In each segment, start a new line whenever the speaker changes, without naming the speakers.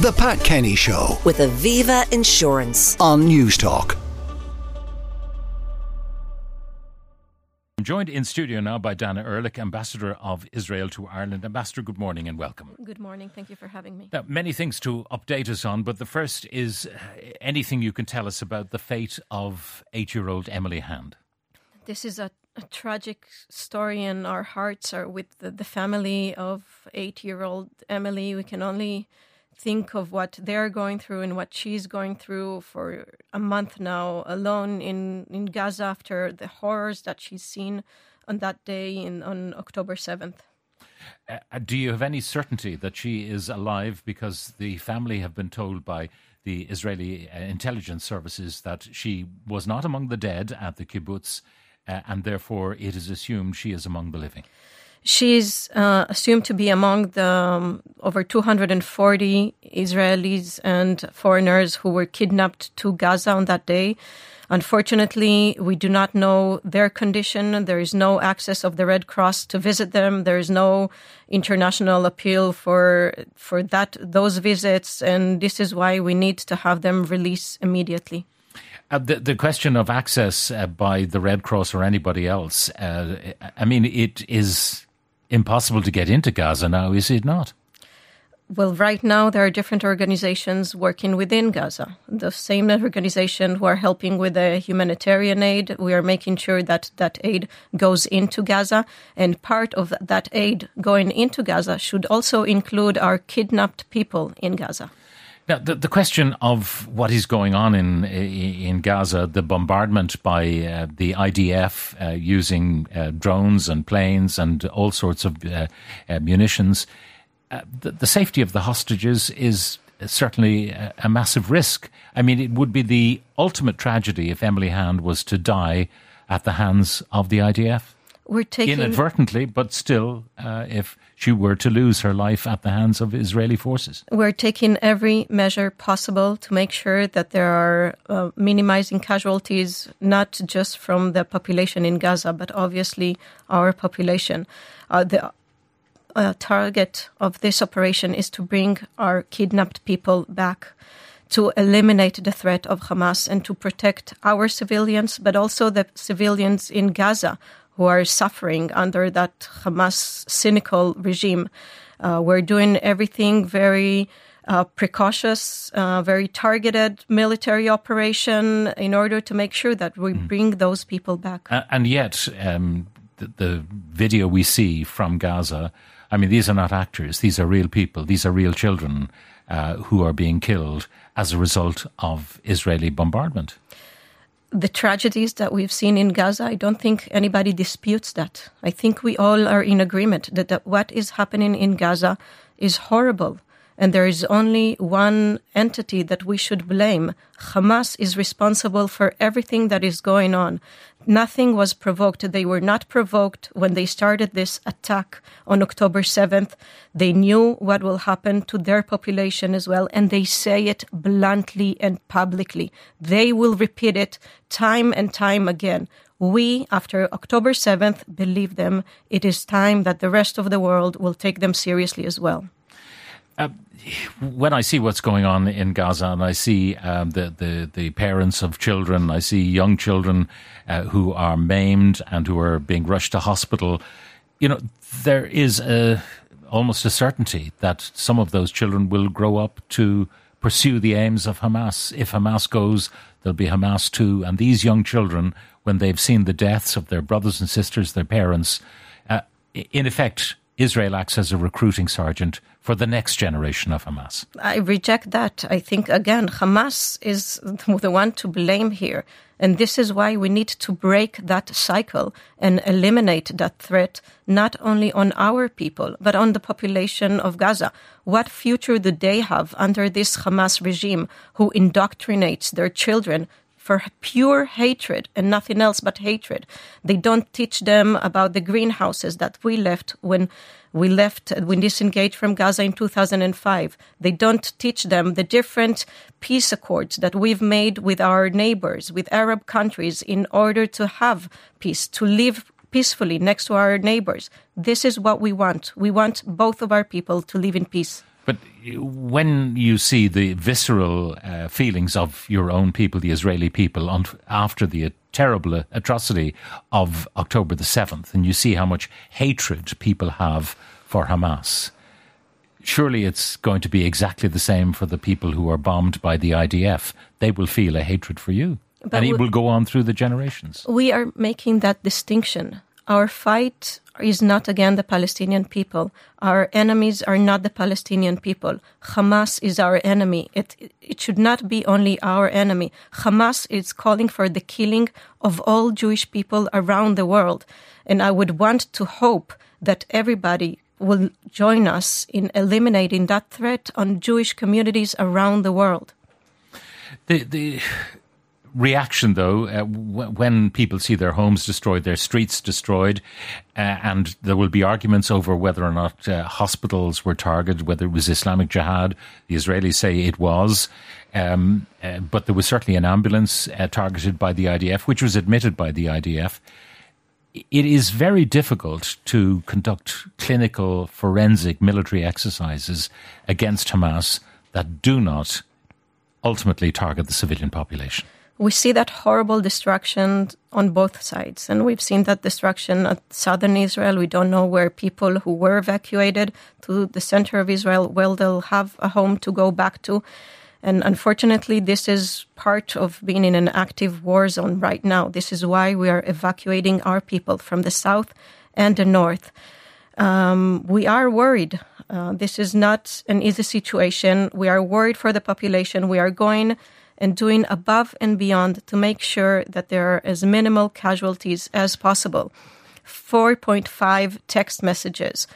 The Pat Kenny Show
with Aviva Insurance.
on Newstalk.
I'm joined in studio now by Dana Erlich, Ambassador of Israel to Ireland. Ambassador, good morning and welcome.
Good morning. Thank you for having me.
Now, many things to update us on, but the first is uh, anything you can tell us about the fate of eight year old Emily Hand.
This is a, a tragic story, and our hearts are with the, the family of eight year old Emily. We can only think of what they're going through and what she's going through for a month now alone in, in Gaza after the horrors that she's seen on that day in, on October 7th.
Uh, do you have any certainty that she is alive? Because the family have been told by the Israeli uh, intelligence services that she was not among the dead at the kibbutz, uh, and therefore it is assumed she is among the living.
She's uh, assumed to be among the um, over 240 Israelis and foreigners who were kidnapped to Gaza on that day. Unfortunately, we do not know their condition. There is no access of the Red Cross to visit them. There is no international appeal for for that those visits, and this is why we need to have them released immediately.
Uh, the, the question of access uh, by the Red Cross or anybody else, uh, I mean, it is impossible to get into Gaza now, is it not?
Well, right now there are different organizations working within Gaza. The same organization who are helping with the humanitarian aid. We are making sure that that aid goes into Gaza, and part of that aid going into Gaza should also include our kidnapped people in Gaza.
Now, the, the question of what is going on in in Gaza, the bombardment by uh, the IDF uh, using uh, drones and planes and all sorts of uh, uh, munitions, uh, the, the, safety of the hostages is certainly a, a, massive risk. I mean, it would be the ultimate tragedy if Emily Hand was to die at the hands of the IDF.
We're taking
inadvertently, but still, if she were to lose her life at the hands of Israeli forces.
We're taking every measure possible to make sure that there are uh, minimizing casualties, not just from the population in Gaza, but obviously our population. Uh, the uh, target of this operation is to bring our kidnapped people back to eliminate the threat of Hamas and to protect our civilians, but also the civilians in Gaza who are suffering under that Hamas cynical regime. Uh, we're doing everything very uh, precautious, uh, very targeted military operation in order to make sure that we mm. bring those people back.
and yet, um, the, the, video we see from Gaza, I mean, these are not actors; these are real people. These are real children uh, who are being killed as a result of Israeli bombardment
the tragedies that we've seen in Gaza, I don't think anybody disputes that. I think we all are in agreement that, that what is happening in Gaza is horrible. And there is only one entity that we should blame. Hamas is responsible for everything that is going on. Nothing was provoked. They were not provoked when they started this attack on October 7th. They knew what will happen to their population as well, and they say it bluntly and publicly. They will repeat it time and time again. We, after October 7th, believe them. It is time that the rest of the world will take them seriously as well.
Uh, when I see what's going on in Gaza and I see um, the, the, the parents of children, I see young children uh, who are maimed and who are being rushed to hospital, you know, there is a, almost a certainty that some of those children will grow up to pursue the aims of Hamas. If Hamas goes, there'll be Hamas too. And these young children, when they've seen the deaths of their brothers and sisters, their parents, uh, in effect, Israel acts as a recruiting sergeant for the next generation of Hamas.
I reject that. I think, again, Hamas is the one to blame here. And this is why we need to break that cycle and eliminate that threat, not only on our people, but on the population of Gaza. What future do they have under this Hamas regime who indoctrinates their children for pure hatred and nothing else but hatred. They don't teach them about the greenhouses that we left when we left, we disengaged from Gaza in 2005. They don't teach them the different peace accords that we've made with our neighbors, with Arab countries, in order to have peace, to live peacefully next to our neighbors. This is what we want. We want both of our people to live in peace.
But when you see the visceral uh, feelings of your own people, the Israeli people, on, after the terrible atrocity of October the 7th, and you see how much hatred people have for Hamas, surely it's going to be exactly the same for the people who are bombed by the IDF. They will feel a hatred for you.
But
and it will go on through the generations.
We are making that distinction. Our fight is not again the Palestinian people. Our enemies are not the Palestinian people. Hamas is our enemy. It, it should not be only our enemy. Hamas is calling for the killing of all Jewish people around the world. And I would want to hope that everybody will join us in eliminating that threat on Jewish communities around the world.
The, the reaction, though, uh, w- when people see their homes destroyed, their streets destroyed, uh, and there will be arguments over whether or not uh, hospitals were targeted, whether it was Islamic Jihad. The Israelis say it was. Um, uh, but there was certainly an ambulance uh, targeted by the IDF, which was admitted by the IDF. It is very difficult to conduct clinical forensic military exercises against Hamas that do not ultimately target the civilian population.
We see that horrible destruction on both sides. And we've seen that destruction at southern Israel. We don't know where people who were evacuated to the center of Israel, well, they'll have a home to go back to. And unfortunately, this is part of being in an active war zone right now. This is why we are evacuating our people from the south and the north. Um, we are worried. Uh, this is not an easy situation. We are worried for the population. We are going and doing above and beyond to make sure that there are as minimal casualties as possible. 4.5 text messages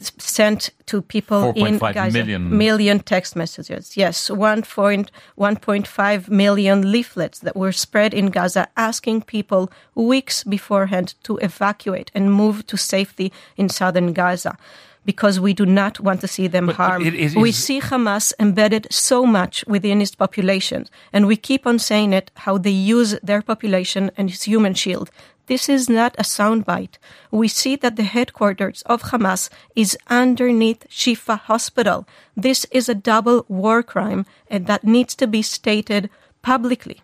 sent to people in
4.5
Gaza.
million.
million text messages. Yes, 1.1.5 million leaflets that were spread in Gaza asking people weeks beforehand to evacuate and move to safety in southern Gaza. Because we do not want to see them
But
harmed.
it- it
we
is-
see Hamas embedded so much within its population, and we keep on saying it how they use their population and its human shield. This is not a soundbite. We see that the headquarters of Hamas is underneath Shifa Hospital. This is a double war crime, and that needs to be stated publicly.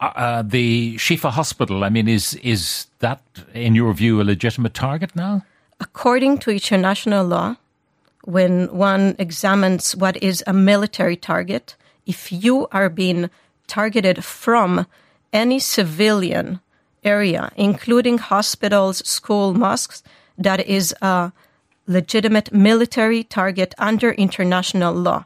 Uh, uh, the Shifa Hospital, I mean, is is that, in your view, a legitimate target now?
According to international law, when one examines what is a military target, if you are being targeted from any civilian area, including hospitals, school, mosques, that is a legitimate military target under international law.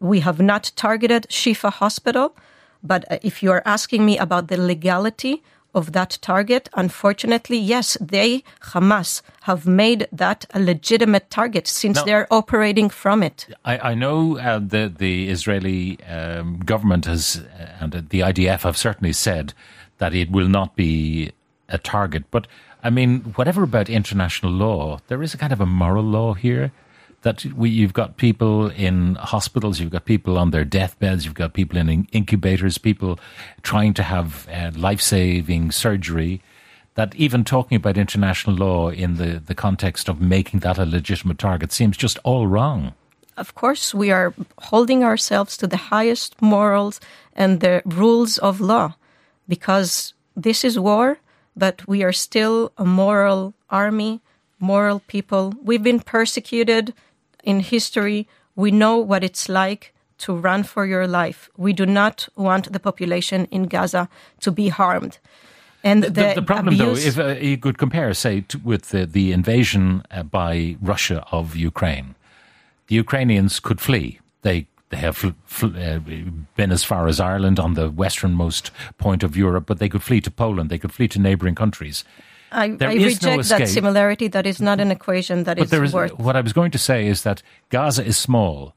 We have not targeted Shifa Hospital, but uh, if you are asking me about the legality of that target, unfortunately, yes, they, Hamas, have made that a legitimate target since
Now-
they're operating from it.
I, I know uh, the the Israeli um, government has uh, and the IDF have certainly said that it will not be a target. But I mean, whatever about international law, there is a kind of a moral law here that we, you've got people in hospitals, you've got people on their deathbeds, you've got people in in- incubators, people trying to have uh, life saving surgery. That even talking about international law in the, the context of making that a legitimate target seems just all wrong.
Of course, we are holding ourselves to the highest morals and the rules of law because this is war, but we are still a moral army, moral people. We've been persecuted in history. We know what it's like to run for your life. We do not want the population in Gaza to be harmed. And the,
The, the problem, though, if uh, you could compare, say, to, with the, the invasion uh, by Russia of Ukraine, the Ukrainians could flee. They they have uh, been as far as Ireland on the westernmost point of Europe, but they could flee to Poland. They could flee to neighbouring countries.
I, I
is no
reject that similarity. That is not an equation that
But
is
there is
worth.
what I was going to say is that Gaza is small,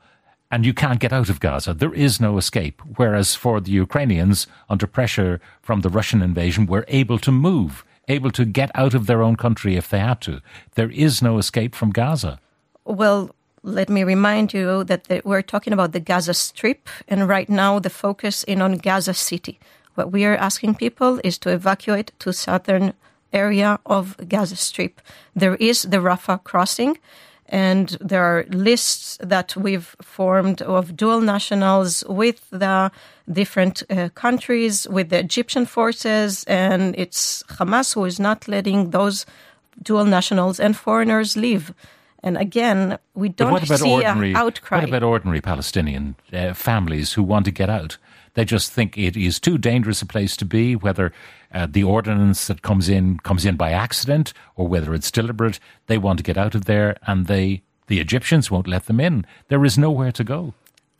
and you can't get out of Gaza. There is no escape. Whereas for the Ukrainians, under pressure from the Russian invasion, were able to move, able to get out of their own country if they had to. There is no escape from Gaza.
Well, let me remind you that the, we're talking about the Gaza Strip, and right now the focus is on Gaza City. What we are asking people is to evacuate to southern area of Gaza Strip. There is the Rafah crossing, And there are lists that we've formed of dual nationals with the different uh, countries, with the Egyptian forces, and it's Hamas who is not letting those dual nationals and foreigners leave. And again, we don't see
ordinary,
an outcry.
What about ordinary Palestinian uh, families who want to get out? They just think it is too dangerous a place to be, whether uh, the ordinance that comes in comes in by accident or whether it's deliberate. They want to get out of there, and they the Egyptians won't let them in. There is nowhere to go.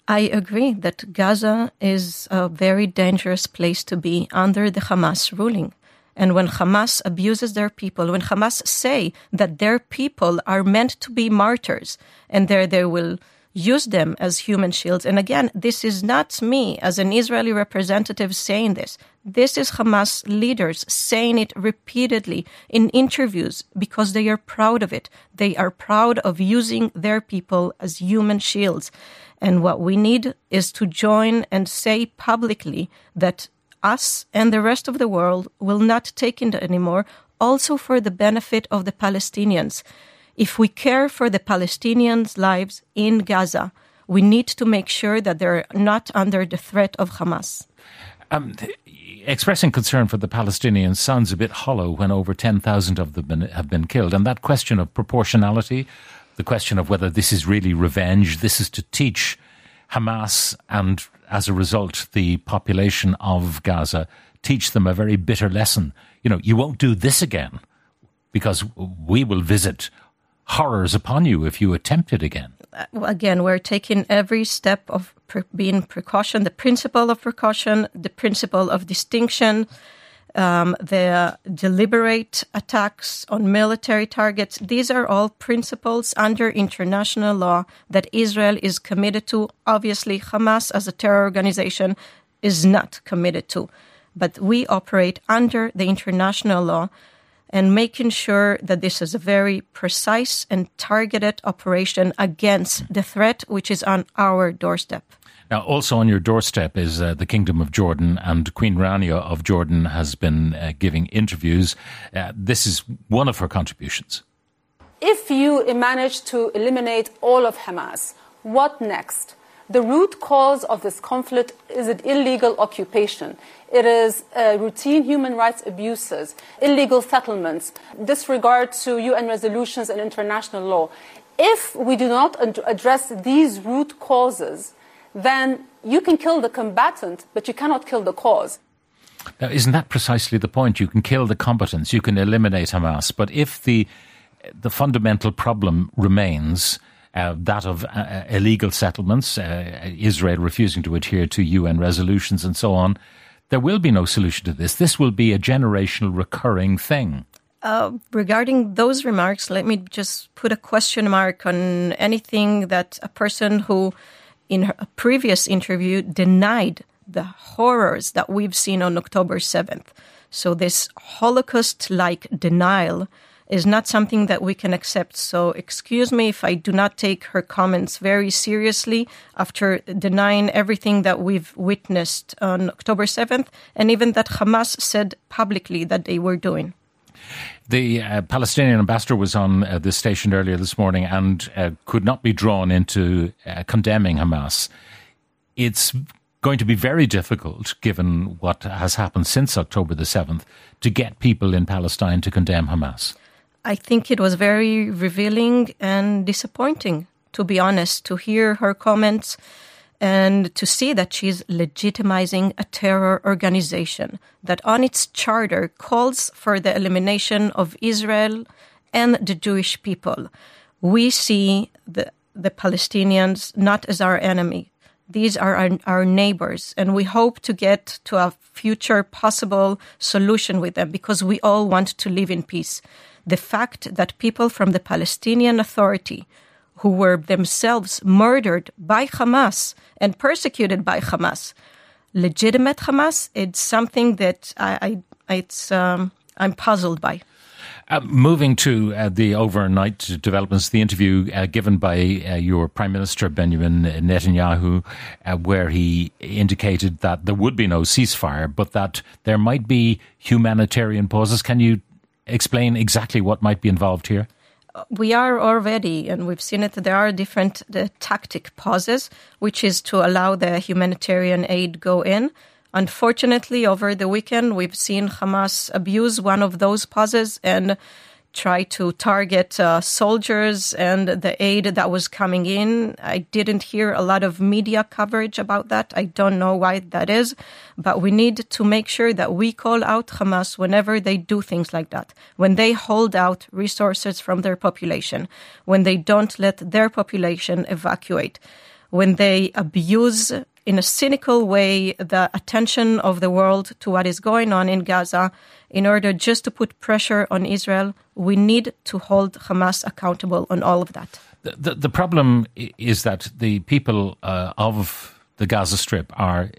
I agree that Gaza is a very dangerous place to be under the Hamas ruling. And when Hamas abuses their people, when Hamas say that their people are meant to be martyrs and there they will use them as human shields. And again, this is not me as an Israeli representative saying this. This is Hamas leaders saying it repeatedly in interviews because they are proud of it. They are proud of using their people as human shields. And what we need is to join and say publicly that us and the rest of the world will not take it anymore, also for the benefit of the Palestinians. If we care for the Palestinians' lives in Gaza, we need to make sure that they're not under the threat of Hamas.
Um, expressing concern for the Palestinians sounds a bit hollow when over 10,000 of them have been killed. And that question of proportionality, the question of whether this is really revenge, this is to teach Hamas and as a result the population of Gaza, teach them a very bitter lesson. You know, you won't do this again because we will visit horrors upon you if you attempt it again.
Uh, again, we're taking every step of pre- being precaution, the principle of precaution, the principle of distinction, um, the deliberate attacks on military targets. These are all principles under international law that Israel is committed to. Obviously, Hamas as a terror organization is not committed to. But we operate under the international law and making sure that this is a very precise and targeted operation against the threat which is on our doorstep.
Now, also on your doorstep is uh, the Kingdom of Jordan, and Queen Rania of Jordan has been uh, giving interviews. Uh, this is one of her contributions.
If you manage to eliminate all of Hamas, what next? The root cause of this conflict is an illegal occupation. It is uh, routine human rights abuses, illegal settlements, disregard to UN resolutions and international law. If we do not ad- address these root causes, then you can kill the combatant, but you cannot kill the cause.
Now, isn't that precisely the point? You can kill the combatants, you can eliminate Hamas, but if the the fundamental problem remains, uh, that of uh, uh, illegal settlements, uh, Israel refusing to adhere to UN resolutions and so on, there will be no solution to this. This will be a generational recurring thing.
Uh, regarding those remarks, let me just put a question mark on anything that a person who, in a previous interview, denied the horrors that we've seen on October 7th. So, this Holocaust like denial is not something that we can accept. So, excuse me if I do not take her comments very seriously after denying everything that we've witnessed on October 7th, and even that Hamas said publicly that they were doing.
The uh, Palestinian ambassador was on uh, this station earlier this morning and uh, could not be drawn into uh, condemning Hamas. It's going to be very difficult, given what has happened since October the 7th, to get people in Palestine to condemn Hamas.
I think it was very revealing and disappointing, to be honest, to hear her comments and to see that she's legitimizing a terror organization that on its charter calls for the elimination of Israel and the Jewish people. We see the, the Palestinians not as our enemy. These are our, our neighbors, and we hope to get to a future possible solution with them because we all want to live in peace the fact that people from the Palestinian Authority, who were themselves murdered by Hamas and persecuted by Hamas, legitimate Hamas, it's something that I, I it's um, I'm puzzled by.
Uh, moving to uh, the overnight developments, the interview uh, given by uh, your Prime Minister Benjamin Netanyahu, uh, where he indicated that there would be no ceasefire, but that there might be humanitarian pauses. Can you explain exactly what might be involved here?
we are already, and we've seen it, there are different the tactic pauses, which is to allow the humanitarian aid go in. Unfortunately, over the weekend, we've seen Hamas abuse one of those pauses and try to target uh, soldiers and the aid that was coming in. I didn't hear a lot of media coverage about that. I don't know why that is, but we need to make sure that we call out Hamas whenever they do things like that. When they hold out resources from their population, when they don't let their population evacuate, when they abuse in a cynical way the attention of the world to what is going on in Gaza in order just to put pressure on Israel. We need to hold Hamas accountable on all of that.
The, the, the problem is that the people uh, of the Gaza Strip are,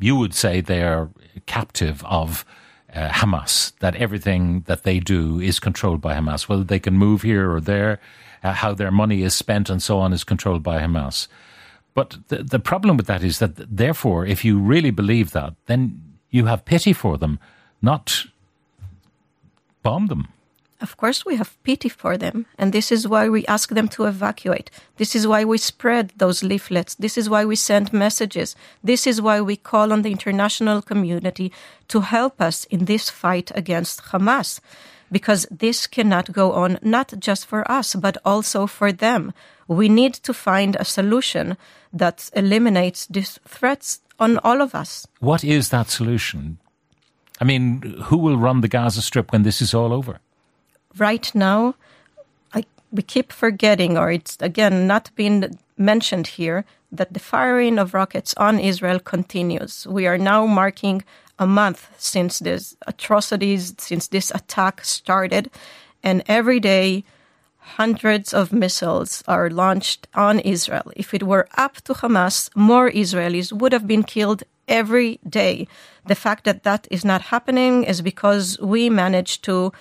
you would say, they are captive of uh, Hamas, that everything that they do is controlled by Hamas. Whether they can move here or there, uh, how their money is spent, and so on, is controlled by Hamas. But the, the problem with that is that, therefore, if you really believe that, then you have pity for them, not bomb them.
Of course, we have pity for them, and this is why we ask them to evacuate. This is why we spread those leaflets. This is why we send messages. This is why we call on the international community to help us in this fight against Hamas. Because this cannot go on, not just for us, but also for them. We need to find a solution that eliminates these threats on all of us.
What is that solution? I mean, who will run the Gaza Strip when this is all over?
Right now, I, we keep forgetting, or it's again not been mentioned here, that the firing of rockets on Israel continues. We are now marking a month since these atrocities, since this attack started, and every day hundreds of missiles are launched on Israel. If it were up to Hamas, more Israelis would have been killed every day. The fact that that is not happening is because we managed to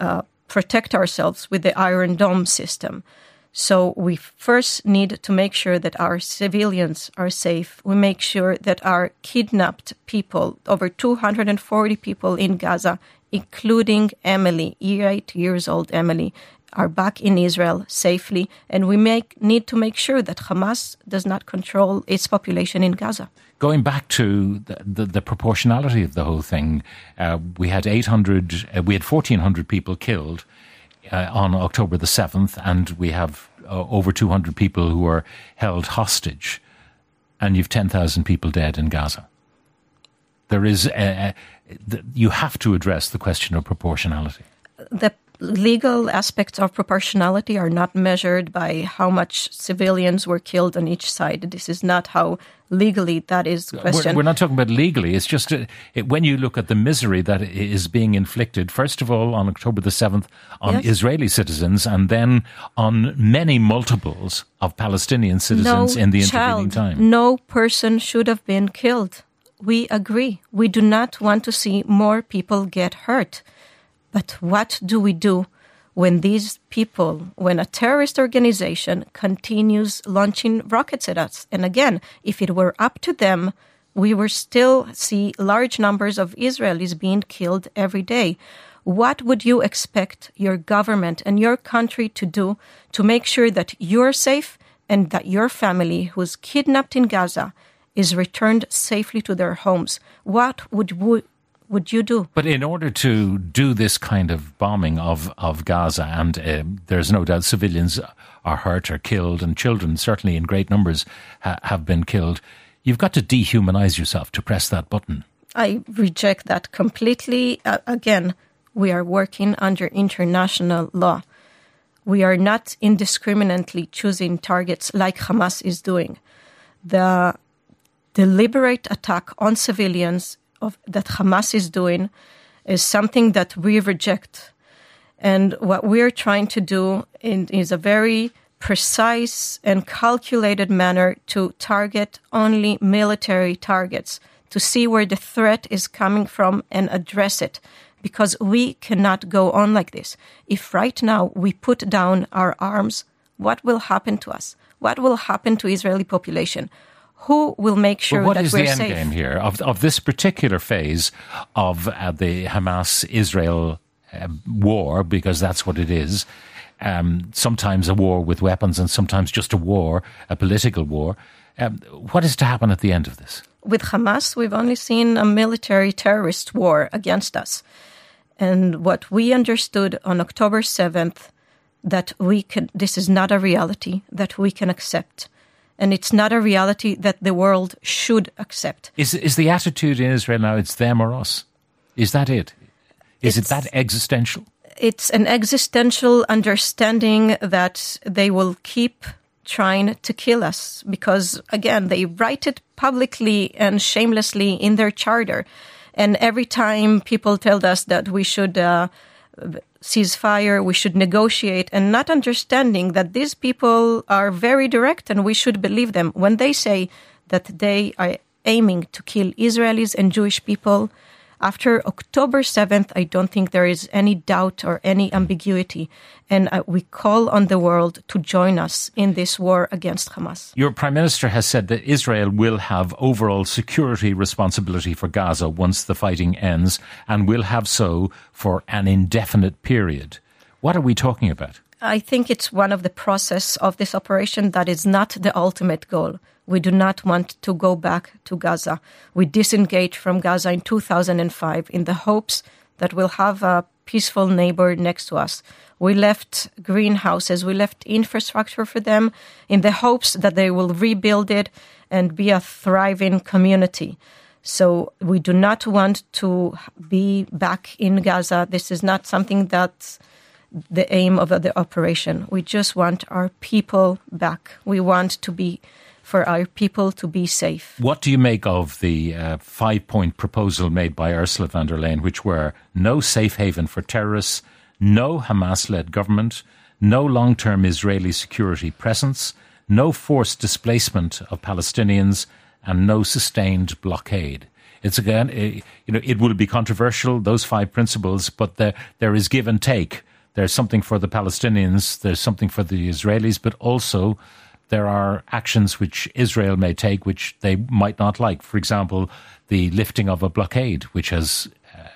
uh, protect ourselves with the Iron Dome system. So we first need to make sure that our civilians are safe. We make sure that our kidnapped people, over 240 people in Gaza, including Emily, eight years old Emily, are back in Israel safely, and we make, need to make sure that Hamas does not control its population in Gaza.
Going back to the, the, the proportionality of the whole thing, uh, we had 800, uh, we had 1,400 people killed uh, on October the 7th, and we have uh, over 200 people who are held hostage, and you've 10,000 people dead in Gaza. There is, a, a, you have to address the question of proportionality.
The legal aspects of proportionality are not measured by how much civilians were killed on each side. This is not how legally that is questioned.
We're, we're not talking about legally. It's just uh, it, when you look at the misery that is being inflicted, first of all, on October the 7th, on yes. Israeli citizens, and then on many multiples of Palestinian citizens
no
in the
child,
intervening time.
No person should have been killed. We agree. We do not want to see more people get hurt. But what do we do when these people, when a terrorist organization continues launching rockets at us? And again, if it were up to them, we would still see large numbers of Israelis being killed every day. What would you expect your government and your country to do to make sure that you're safe and that your family who's kidnapped in Gaza is returned safely to their homes? What would would you do?
But in order to do this kind of bombing of, of Gaza, and uh, there's no doubt civilians are hurt or killed, and children, certainly in great numbers, ha- have been killed, you've got to dehumanize yourself to press that button.
I reject that completely. Uh, again, we are working under international law. We are not indiscriminately choosing targets like Hamas is doing. The deliberate attack on civilians of, that Hamas is doing is something that we reject. And what we're trying to do in, is a very precise and calculated manner to target only military targets, to see where the threat is coming from and address it. Because we cannot go on like this. If right now we put down our arms, what will happen to us? What will happen to Israeli population? Who will make sure
well,
that
we're
safe?
What is the end game here of of this particular phase of uh, the Hamas Israel uh, war? Because that's what it is. um, sometimes a war with weapons and sometimes just a war, a political war. Um, what is to happen at the end of this?
With Hamas, we've only seen a military terrorist war against us. And what we understood on October 7th that we can this is not a reality that we can accept and it's not a reality that the world should accept.
Is is the attitude in Israel now it's them or us? Is that it? Is it's, it that existential?
It's an existential understanding that they will keep trying to kill us because again they write it publicly and shamelessly in their charter and every time people tell us that we should uh, ceasefire, we should negotiate, and not understanding that these people are very direct and we should believe them. When they say that they are aiming to kill Israelis and Jewish people after October 7th, I don't think there is any doubt or any ambiguity. And uh, we call on the world to join us in this war against Hamas.
Your Prime Minister has said that Israel will have overall security responsibility for Gaza once the fighting ends and will have so for an indefinite period. What are we talking about?
I think it's one of the process of this operation that is not the ultimate goal. We do not want to go back to Gaza. We disengaged from Gaza in 2005 in the hopes that we'll have a peaceful neighbor next to us. We left greenhouses, we left infrastructure for them in the hopes that they will rebuild it and be a thriving community. So we do not want to be back in Gaza. This is not something that's the aim of the operation. We just want our people back. We want to be for our people to be safe.
What do you make of the uh, five point proposal made by Ursula von der Leyen, which were no safe haven for terrorists, no Hamas led government, no long term Israeli security presence, no forced displacement of Palestinians, and no sustained blockade? It's again, it, you know, it will be controversial, those five principles, but there, there is give and take. There's something for the Palestinians, there's something for the Israelis, but also there are actions which Israel may take which they might not like. For example, the lifting of a blockade, which has uh,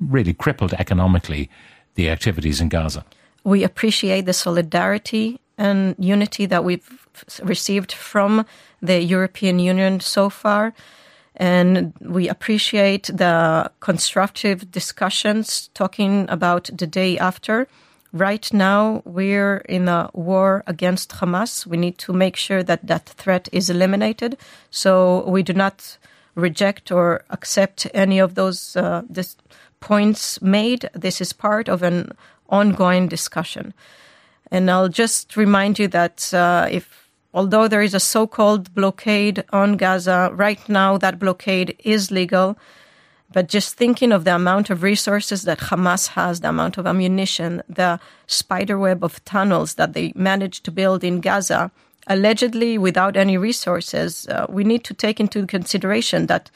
really crippled economically the activities in Gaza.
We appreciate the solidarity and unity that we've received from the European Union so far. And we appreciate the constructive discussions talking about the day after right now we're in a war against Hamas. We need to make sure that that threat is eliminated. So we do not reject or accept any of those uh, points made. This is part of an ongoing discussion. And I'll just remind you that uh, if, although there is a so-called blockade on Gaza, right now that blockade is legal. But just thinking of the amount of resources that Hamas has, the amount of ammunition, the spiderweb of tunnels that they managed to build in Gaza, allegedly without any resources, uh, we need to take into consideration that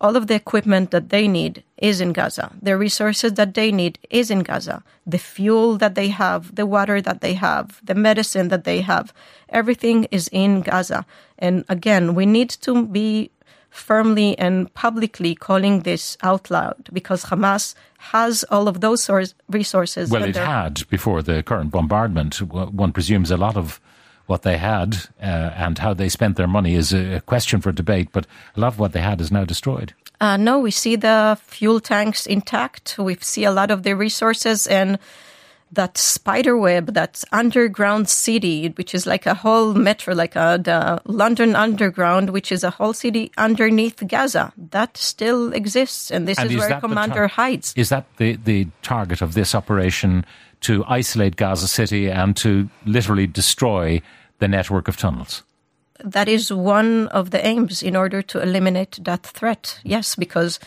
all of the equipment that they need is in Gaza. The resources that they need is in Gaza. The fuel that they have, the water that they have, the medicine that they have, everything is in Gaza. And again, we need to be firmly and publicly calling this out loud because Hamas has all of those resources.
Well, it had before the current bombardment. One presumes a lot of what they had uh, and how they spent their money is a question for debate, but a lot of what they had is now destroyed.
Uh, no, we see the fuel tanks intact. We see a lot of the resources and that spider web, that underground city, which is like a whole metro, like a, the London Underground, which is a whole city underneath Gaza, that still exists, and this and is, is where Commander hides.
Is that the the target of this operation to isolate Gaza City and to literally destroy the network of tunnels?
That is one of the aims in order to eliminate that threat. Yes, because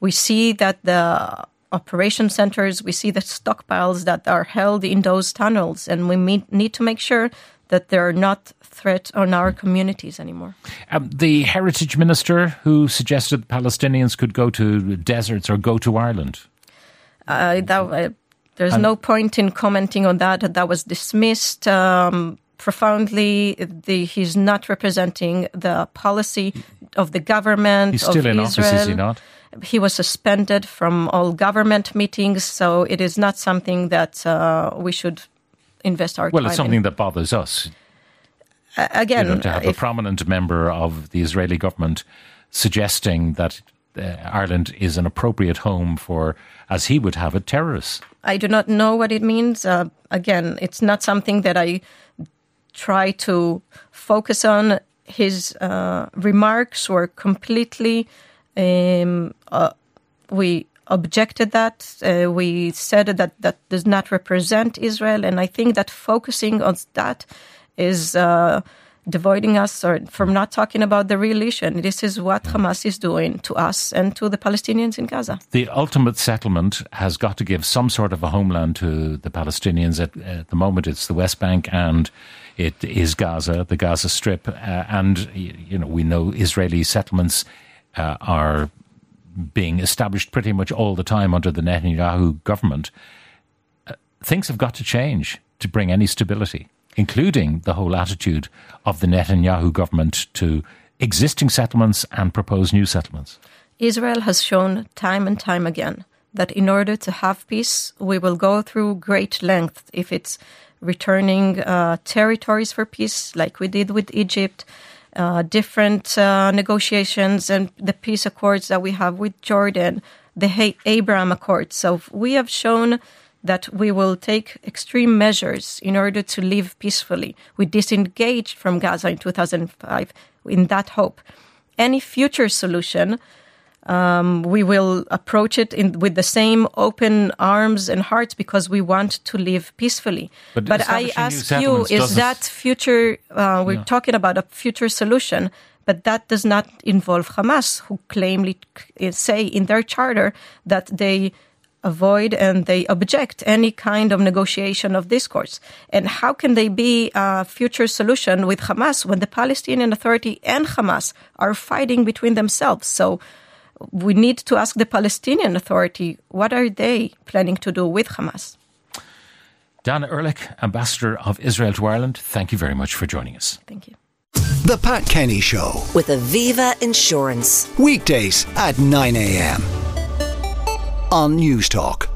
we see that the operation centers, we see the stockpiles that are held in those tunnels, and we need to make sure that they're not threat on our communities anymore.
Um, the heritage minister who suggested Palestinians could go to deserts or go to Ireland.
Uh, that, uh, there's no point in commenting on that. That was dismissed. Um, profoundly. The, he's not representing the policy of the government.
He's still in
Israel.
office, is he not?
He was suspended from all government meetings, so it is not something that uh, we should invest our
well,
time.
it's something
in.
that bothers us.
Uh, again,
you know, to have a prominent member of the Israeli government suggesting that uh, Ireland is an appropriate home for, as he would have it, terrorists.
I do not know what it means. Uh, again, it's not something that I try to focus on. His uh, remarks were completely. Um, uh, we objected that. Uh, we said that that does not represent Israel, and I think that focusing on that is. Uh, Devoiding us or from not talking about the real issue. And this is what Hamas is doing to us and to the Palestinians in Gaza.
The ultimate settlement has got to give some sort of a homeland to the Palestinians. At, at the moment, it's the West Bank and it is Gaza, the Gaza Strip. Uh, and, you know, we know Israeli settlements uh, are being established pretty much all the time under the Netanyahu government. Uh, things have got to change to bring any stability, including the whole attitude of the Netanyahu government to existing settlements and propose new settlements.
Israel has shown time and time again that in order to have peace, we will go through great length. If it's returning uh, territories for peace, like we did with Egypt, uh, different uh, negotiations and the peace accords that we have with Jordan, the Ha- Abraham Accords. So we have shown that we will take extreme measures in order to live peacefully. We disengaged from Gaza in 2005 in that hope. Any future solution, um, we will approach it in, with the same open arms and hearts because we want to live peacefully.
But
I ask you, is that future? Uh, we're talking about a future solution, but that does not involve Hamas, who claimly say in their charter that they avoid and they object any kind of negotiation of discourse. And how can they be a future solution with Hamas when the Palestinian Authority and Hamas are fighting between themselves? So we need to ask the Palestinian Authority what are they planning to do with Hamas?
Dan Erlich, Ambassador of Israel to Ireland, thank you very much for joining us.
Thank you.
The Pat Kenny Show.
with Aviva Insurance.
Weekdays at 9 a.m. on Newstalk.